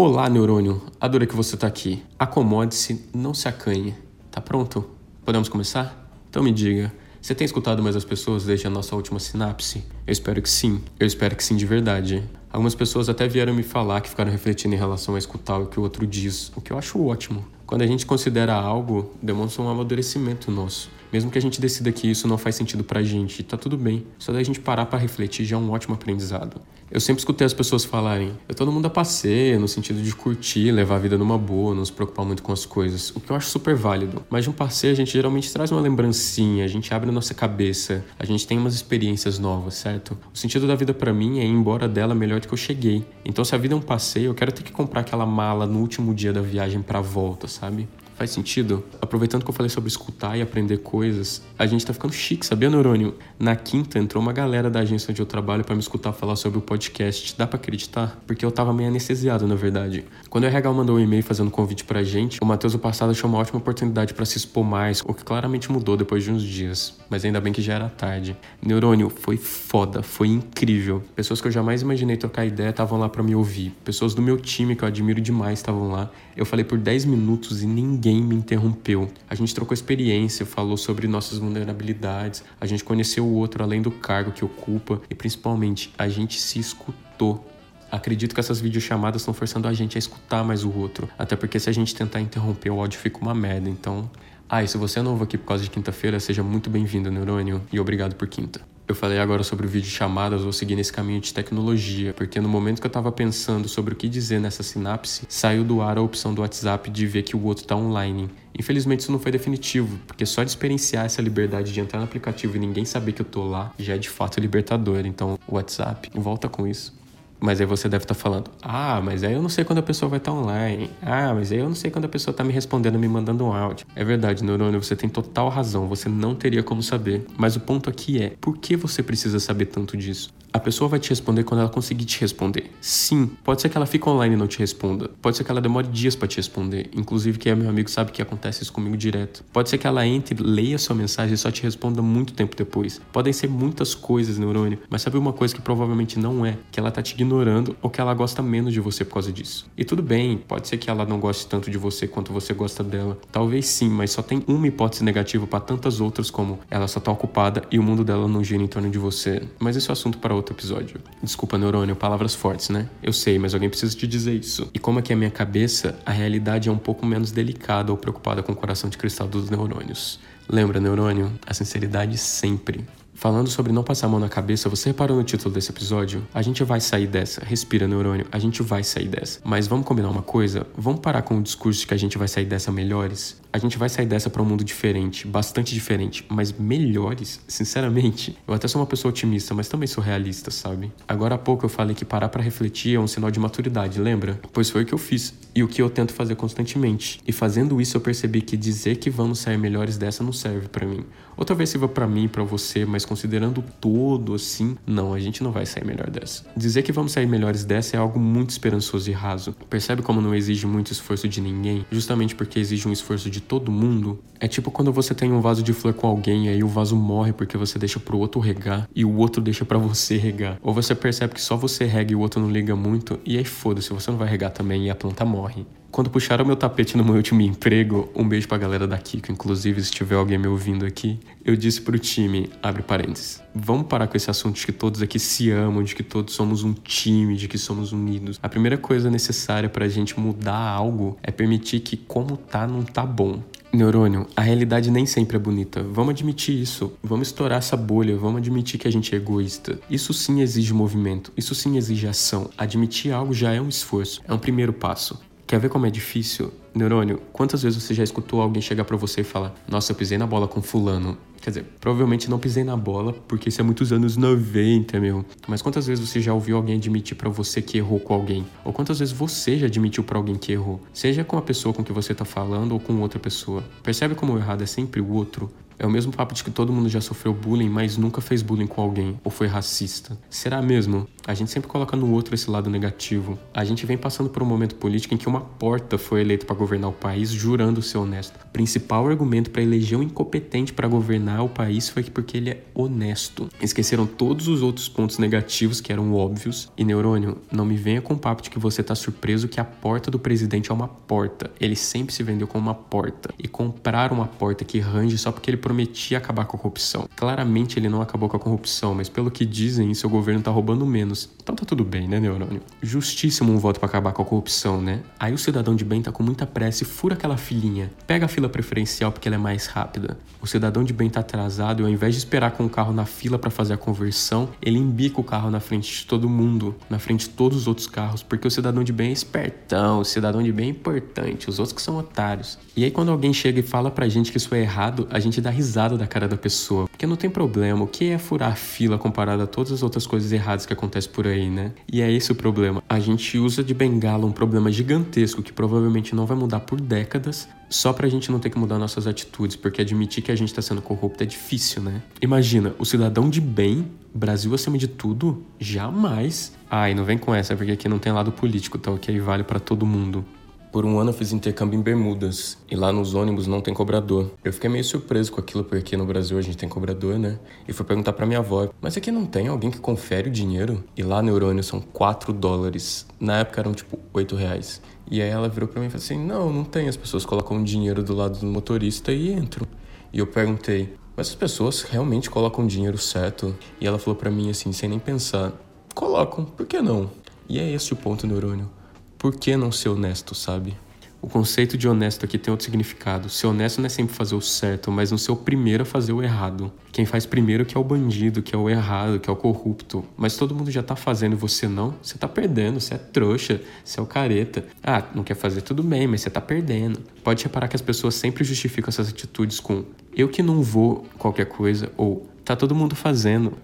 Olá, neurônio. Adorei que você está aqui. Acomode-se, não se acanhe. Tá pronto? Podemos começar? Então me diga, você tem escutado mais as pessoas desde a nossa última sinapse? Eu espero que sim. Eu espero que sim de verdade. Algumas pessoas até vieram me falar que ficaram refletindo em relação a escutar o que o outro diz, o que eu acho ótimo. Quando a gente considera algo, demonstra um amadurecimento nosso. Mesmo que a gente decida que isso não faz sentido pra gente, tá tudo bem. Só da gente parar para refletir já é um ótimo aprendizado. Eu sempre escutei as pessoas falarem: eu todo mundo a passeio, no sentido de curtir, levar a vida numa boa, não se preocupar muito com as coisas. O que eu acho super válido. Mas de um passeio a gente geralmente traz uma lembrancinha, a gente abre a nossa cabeça, a gente tem umas experiências novas, certo? O sentido da vida para mim é ir embora dela melhor do que eu cheguei. Então se a vida é um passeio, eu quero ter que comprar aquela mala no último dia da viagem para volta, sabe? Faz sentido? Aproveitando que eu falei sobre escutar e aprender coisas, a gente tá ficando chique, sabia, Neurônio? Na quinta entrou uma galera da agência onde eu trabalho para me escutar falar sobre o podcast. Dá para acreditar? Porque eu tava meio anestesiado, na verdade. Quando o RH mandou um e-mail fazendo convite pra gente, o Matheus do passado achou uma ótima oportunidade para se expor mais, o que claramente mudou depois de uns dias. Mas ainda bem que já era tarde. Neurônio, foi foda, foi incrível. Pessoas que eu jamais imaginei trocar ideia estavam lá para me ouvir. Pessoas do meu time que eu admiro demais estavam lá. Eu falei por 10 minutos e ninguém ninguém me interrompeu. A gente trocou experiência, falou sobre nossas vulnerabilidades, a gente conheceu o outro além do cargo que ocupa e principalmente a gente se escutou. Acredito que essas videochamadas estão forçando a gente a escutar mais o outro, até porque se a gente tentar interromper o áudio fica uma merda, então ah, e se você é novo aqui por causa de quinta-feira, seja muito bem-vindo, Neurônio, e obrigado por quinta. Eu falei agora sobre o vídeo chamadas, vou seguir nesse caminho de tecnologia, porque no momento que eu tava pensando sobre o que dizer nessa sinapse, saiu do ar a opção do WhatsApp de ver que o outro tá online. Infelizmente isso não foi definitivo, porque só de experienciar essa liberdade de entrar no aplicativo e ninguém saber que eu tô lá já é de fato libertador. Então, WhatsApp, volta com isso. Mas aí você deve estar tá falando: ah, mas aí eu não sei quando a pessoa vai estar tá online. Ah, mas aí eu não sei quando a pessoa está me respondendo, me mandando um áudio. É verdade, neurônio, você tem total razão, você não teria como saber. Mas o ponto aqui é: por que você precisa saber tanto disso? A pessoa vai te responder quando ela conseguir te responder. Sim, pode ser que ela fique online e não te responda. Pode ser que ela demore dias para te responder. Inclusive, que é meu amigo sabe que acontece isso comigo direto. Pode ser que ela entre, leia sua mensagem e só te responda muito tempo depois. Podem ser muitas coisas, neurônio, mas sabe uma coisa que provavelmente não é? Que ela tá te ignorando ou que ela gosta menos de você por causa disso. E tudo bem, pode ser que ela não goste tanto de você quanto você gosta dela. Talvez sim, mas só tem uma hipótese negativa para tantas outras como ela só tá ocupada e o mundo dela não gira em torno de você. Mas esse é o assunto para outro episódio. Desculpa, neurônio, palavras fortes, né? Eu sei, mas alguém precisa te dizer isso. E como aqui é a minha cabeça, a realidade é um pouco menos delicada ou preocupada com o coração de cristal dos neurônios. Lembra, neurônio? A sinceridade sempre. Falando sobre não passar a mão na cabeça, você reparou no título desse episódio? A gente vai sair dessa. Respira, neurônio. A gente vai sair dessa. Mas vamos combinar uma coisa? Vamos parar com o discurso de que a gente vai sair dessa melhores? A gente vai sair dessa para um mundo diferente, bastante diferente, mas melhores, sinceramente. Eu até sou uma pessoa otimista, mas também sou realista, sabe? Agora há pouco eu falei que parar para refletir é um sinal de maturidade, lembra? Pois foi o que eu fiz e o que eu tento fazer constantemente. E fazendo isso eu percebi que dizer que vamos sair melhores dessa não serve para mim. Ou talvez sirva para mim para você, mas considerando todo assim, não, a gente não vai sair melhor dessa. Dizer que vamos sair melhores dessa é algo muito esperançoso e raso. Percebe como não exige muito esforço de ninguém, justamente porque exige um esforço de todo mundo? É tipo quando você tem um vaso de flor com alguém e aí o vaso morre porque você deixa pro outro regar e o outro deixa para você regar. Ou você percebe que só você rega e o outro não liga muito e aí foda-se, você não vai regar também e a planta morre. Quando puxaram meu tapete no meu último emprego, um beijo pra galera da Kiko, inclusive se tiver alguém me ouvindo aqui, eu disse pro time, abre parênteses, vamos parar com esse assunto de que todos aqui se amam, de que todos somos um time, de que somos unidos. A primeira coisa necessária pra gente mudar algo é permitir que como tá não tá bom. Neurônio, a realidade nem sempre é bonita. Vamos admitir isso. Vamos estourar essa bolha. Vamos admitir que a gente é egoísta. Isso sim exige movimento. Isso sim exige ação. Admitir algo já é um esforço. É um primeiro passo. Quer ver como é difícil? Neurônio, quantas vezes você já escutou alguém chegar para você e falar: Nossa, eu pisei na bola com Fulano? Quer dizer, provavelmente não pisei na bola, porque isso é muitos anos 90, meu. Mas quantas vezes você já ouviu alguém admitir para você que errou com alguém? Ou quantas vezes você já admitiu para alguém que errou? Seja com a pessoa com que você tá falando ou com outra pessoa. Percebe como o errado é sempre o outro? É o mesmo papo de que todo mundo já sofreu bullying, mas nunca fez bullying com alguém ou foi racista. Será mesmo? A gente sempre coloca no outro esse lado negativo. A gente vem passando por um momento político em que uma porta foi eleita para governar o país jurando ser honesto. O principal argumento para eleger um incompetente para governar o país foi porque ele é honesto. Esqueceram todos os outros pontos negativos que eram óbvios. E neurônio, não me venha com o papo de que você tá surpreso que a porta do presidente é uma porta. Ele sempre se vendeu como uma porta. E comprar uma porta que range só porque ele prometia acabar com a corrupção. Claramente ele não acabou com a corrupção, mas pelo que dizem, seu governo tá roubando menos Deus então tá tudo bem, né, Neurônio? Justíssimo um voto para acabar com a corrupção, né? Aí o cidadão de bem tá com muita pressa e fura aquela filinha. Pega a fila preferencial porque ela é mais rápida. O cidadão de bem tá atrasado e ao invés de esperar com o carro na fila para fazer a conversão, ele embica o carro na frente de todo mundo, na frente de todos os outros carros, porque o cidadão de bem é espertão, o cidadão de bem é importante, os outros que são otários. E aí quando alguém chega e fala pra gente que isso é errado, a gente dá risada da cara da pessoa, porque não tem problema. O que é furar a fila comparado a todas as outras coisas erradas que acontecem por aí, né? E é esse o problema. A gente usa de bengala um problema gigantesco que provavelmente não vai mudar por décadas, só pra gente não ter que mudar nossas atitudes, porque admitir que a gente tá sendo corrupto é difícil, né? Imagina, o cidadão de bem, Brasil acima de tudo, jamais. Ai, não vem com essa, porque aqui não tem lado político, tá ok? Vale para todo mundo. Por um ano eu fiz intercâmbio em Bermudas e lá nos ônibus não tem cobrador. Eu fiquei meio surpreso com aquilo porque no Brasil a gente tem cobrador, né? E fui perguntar para minha avó: "Mas aqui não tem alguém que confere o dinheiro?" E lá Neurônio são 4 dólares. Na época eram tipo 8 reais. E aí ela virou para mim e falou assim: "Não, não tem. As pessoas colocam o dinheiro do lado do motorista e entram." E eu perguntei: "Mas as pessoas realmente colocam o dinheiro certo?" E ela falou para mim assim, sem nem pensar: "Colocam. Por que não?" E é esse o ponto, Neurônio por que não ser honesto, sabe? O conceito de honesto aqui tem outro significado. Ser honesto não é sempre fazer o certo, mas não ser o primeiro a fazer o errado. Quem faz primeiro que é o bandido, que é o errado, que é o corrupto. Mas todo mundo já tá fazendo e você não, você tá perdendo, você é trouxa, você é o careta. Ah, não quer fazer tudo bem, mas você tá perdendo. Pode reparar que as pessoas sempre justificam essas atitudes com eu que não vou qualquer coisa ou tá todo mundo fazendo.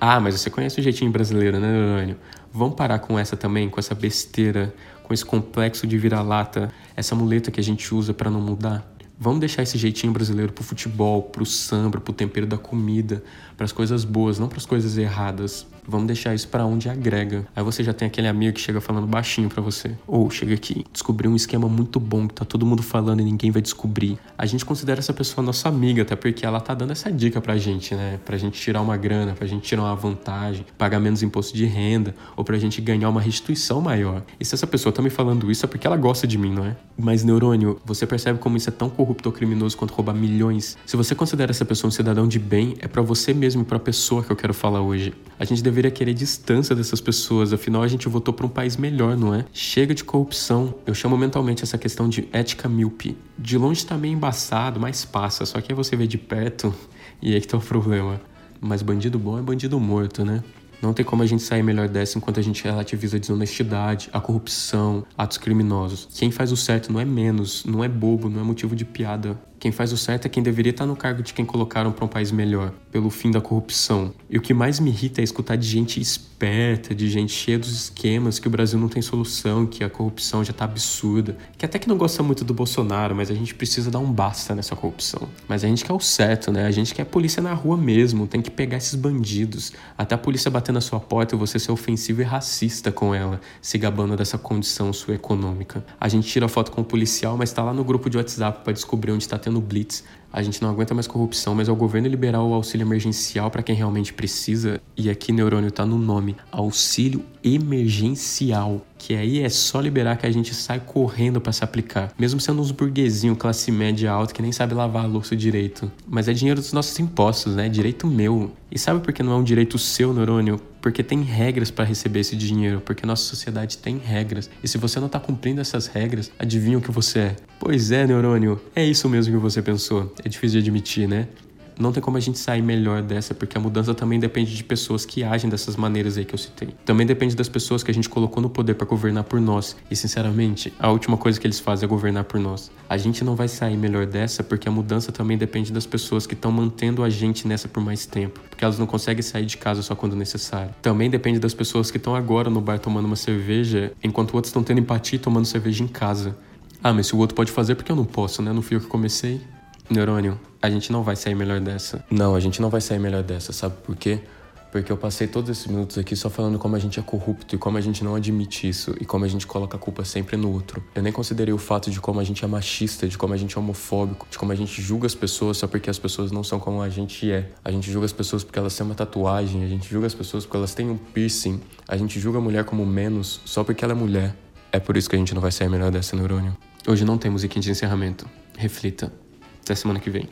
Ah, mas você conhece o jeitinho brasileiro, né, Lorânio? Vamos parar com essa também, com essa besteira, com esse complexo de vira-lata, essa muleta que a gente usa para não mudar? Vamos deixar esse jeitinho brasileiro pro futebol, pro samba, pro tempero da comida, para as coisas boas, não para as coisas erradas. Vamos deixar isso para onde agrega. Aí você já tem aquele amigo que chega falando baixinho para você. Ou chega aqui, descobriu um esquema muito bom que tá todo mundo falando e ninguém vai descobrir. A gente considera essa pessoa nossa amiga, até porque ela tá dando essa dica pra gente, né? Pra gente tirar uma grana, pra gente tirar uma vantagem, pagar menos imposto de renda, ou pra gente ganhar uma restituição maior. E se essa pessoa tá me falando isso é porque ela gosta de mim, não é? Mas, neurônio, você percebe como isso é tão corrupto ou criminoso quanto roubar milhões? Se você considera essa pessoa um cidadão de bem, é para você mesmo e pra pessoa que eu quero falar hoje. A gente deveria querer distância dessas pessoas, afinal a gente votou para um país melhor, não é? Chega de corrupção. Eu chamo mentalmente essa questão de ética míope. De longe tá meio embaçado, mas passa, só que aí você vê de perto e aí que tá o problema. Mas bandido bom é bandido morto, né? Não tem como a gente sair melhor dessa enquanto a gente relativiza a desonestidade, a corrupção, atos criminosos. Quem faz o certo não é menos, não é bobo, não é motivo de piada. Quem faz o certo é quem deveria estar no cargo de quem colocaram para um país melhor, pelo fim da corrupção. E o que mais me irrita é escutar de gente esperta, de gente cheia dos esquemas, que o Brasil não tem solução, que a corrupção já tá absurda. Que até que não gosta muito do Bolsonaro, mas a gente precisa dar um basta nessa corrupção. Mas a gente quer o certo, né? A gente quer a polícia na rua mesmo, tem que pegar esses bandidos. Até a polícia bater na sua porta e você ser ofensivo e racista com ela, se gabando dessa condição sua econômica. A gente tira foto com o policial, mas tá lá no grupo de WhatsApp para descobrir onde tá tendo no Blitz. A gente não aguenta mais corrupção, mas é o governo liberar o auxílio emergencial para quem realmente precisa. E aqui neurônio tá no nome: auxílio emergencial. Que aí é só liberar que a gente sai correndo para se aplicar. Mesmo sendo uns burguesinhos, classe média alta, que nem sabe lavar a louça direito. Mas é dinheiro dos nossos impostos, né? Direito meu. E sabe por que não é um direito seu, neurônio? Porque tem regras para receber esse dinheiro, porque nossa sociedade tem regras. E se você não tá cumprindo essas regras, adivinha o que você é? Pois é, neurônio, é isso mesmo que você pensou. É difícil de admitir, né? Não tem como a gente sair melhor dessa, porque a mudança também depende de pessoas que agem dessas maneiras aí que eu citei. Também depende das pessoas que a gente colocou no poder para governar por nós. E sinceramente, a última coisa que eles fazem é governar por nós. A gente não vai sair melhor dessa porque a mudança também depende das pessoas que estão mantendo a gente nessa por mais tempo, porque elas não conseguem sair de casa só quando necessário. Também depende das pessoas que estão agora no bar tomando uma cerveja, enquanto outros estão tendo empatia e tomando cerveja em casa. Ah, mas se o outro pode fazer, porque eu não posso, né? Não fui eu que comecei. Neurônio, a gente não vai sair melhor dessa. Não, a gente não vai sair melhor dessa, sabe por quê? Porque eu passei todos esses minutos aqui só falando como a gente é corrupto e como a gente não admite isso e como a gente coloca a culpa sempre no outro. Eu nem considerei o fato de como a gente é machista, de como a gente é homofóbico, de como a gente julga as pessoas só porque as pessoas não são como a gente é. A gente julga as pessoas porque elas têm uma tatuagem, a gente julga as pessoas porque elas têm um piercing, a gente julga a mulher como menos só porque ela é mulher. É por isso que a gente não vai sair melhor dessa neurônio. Hoje não tem musiquinha de encerramento. Reflita. Até semana que vem.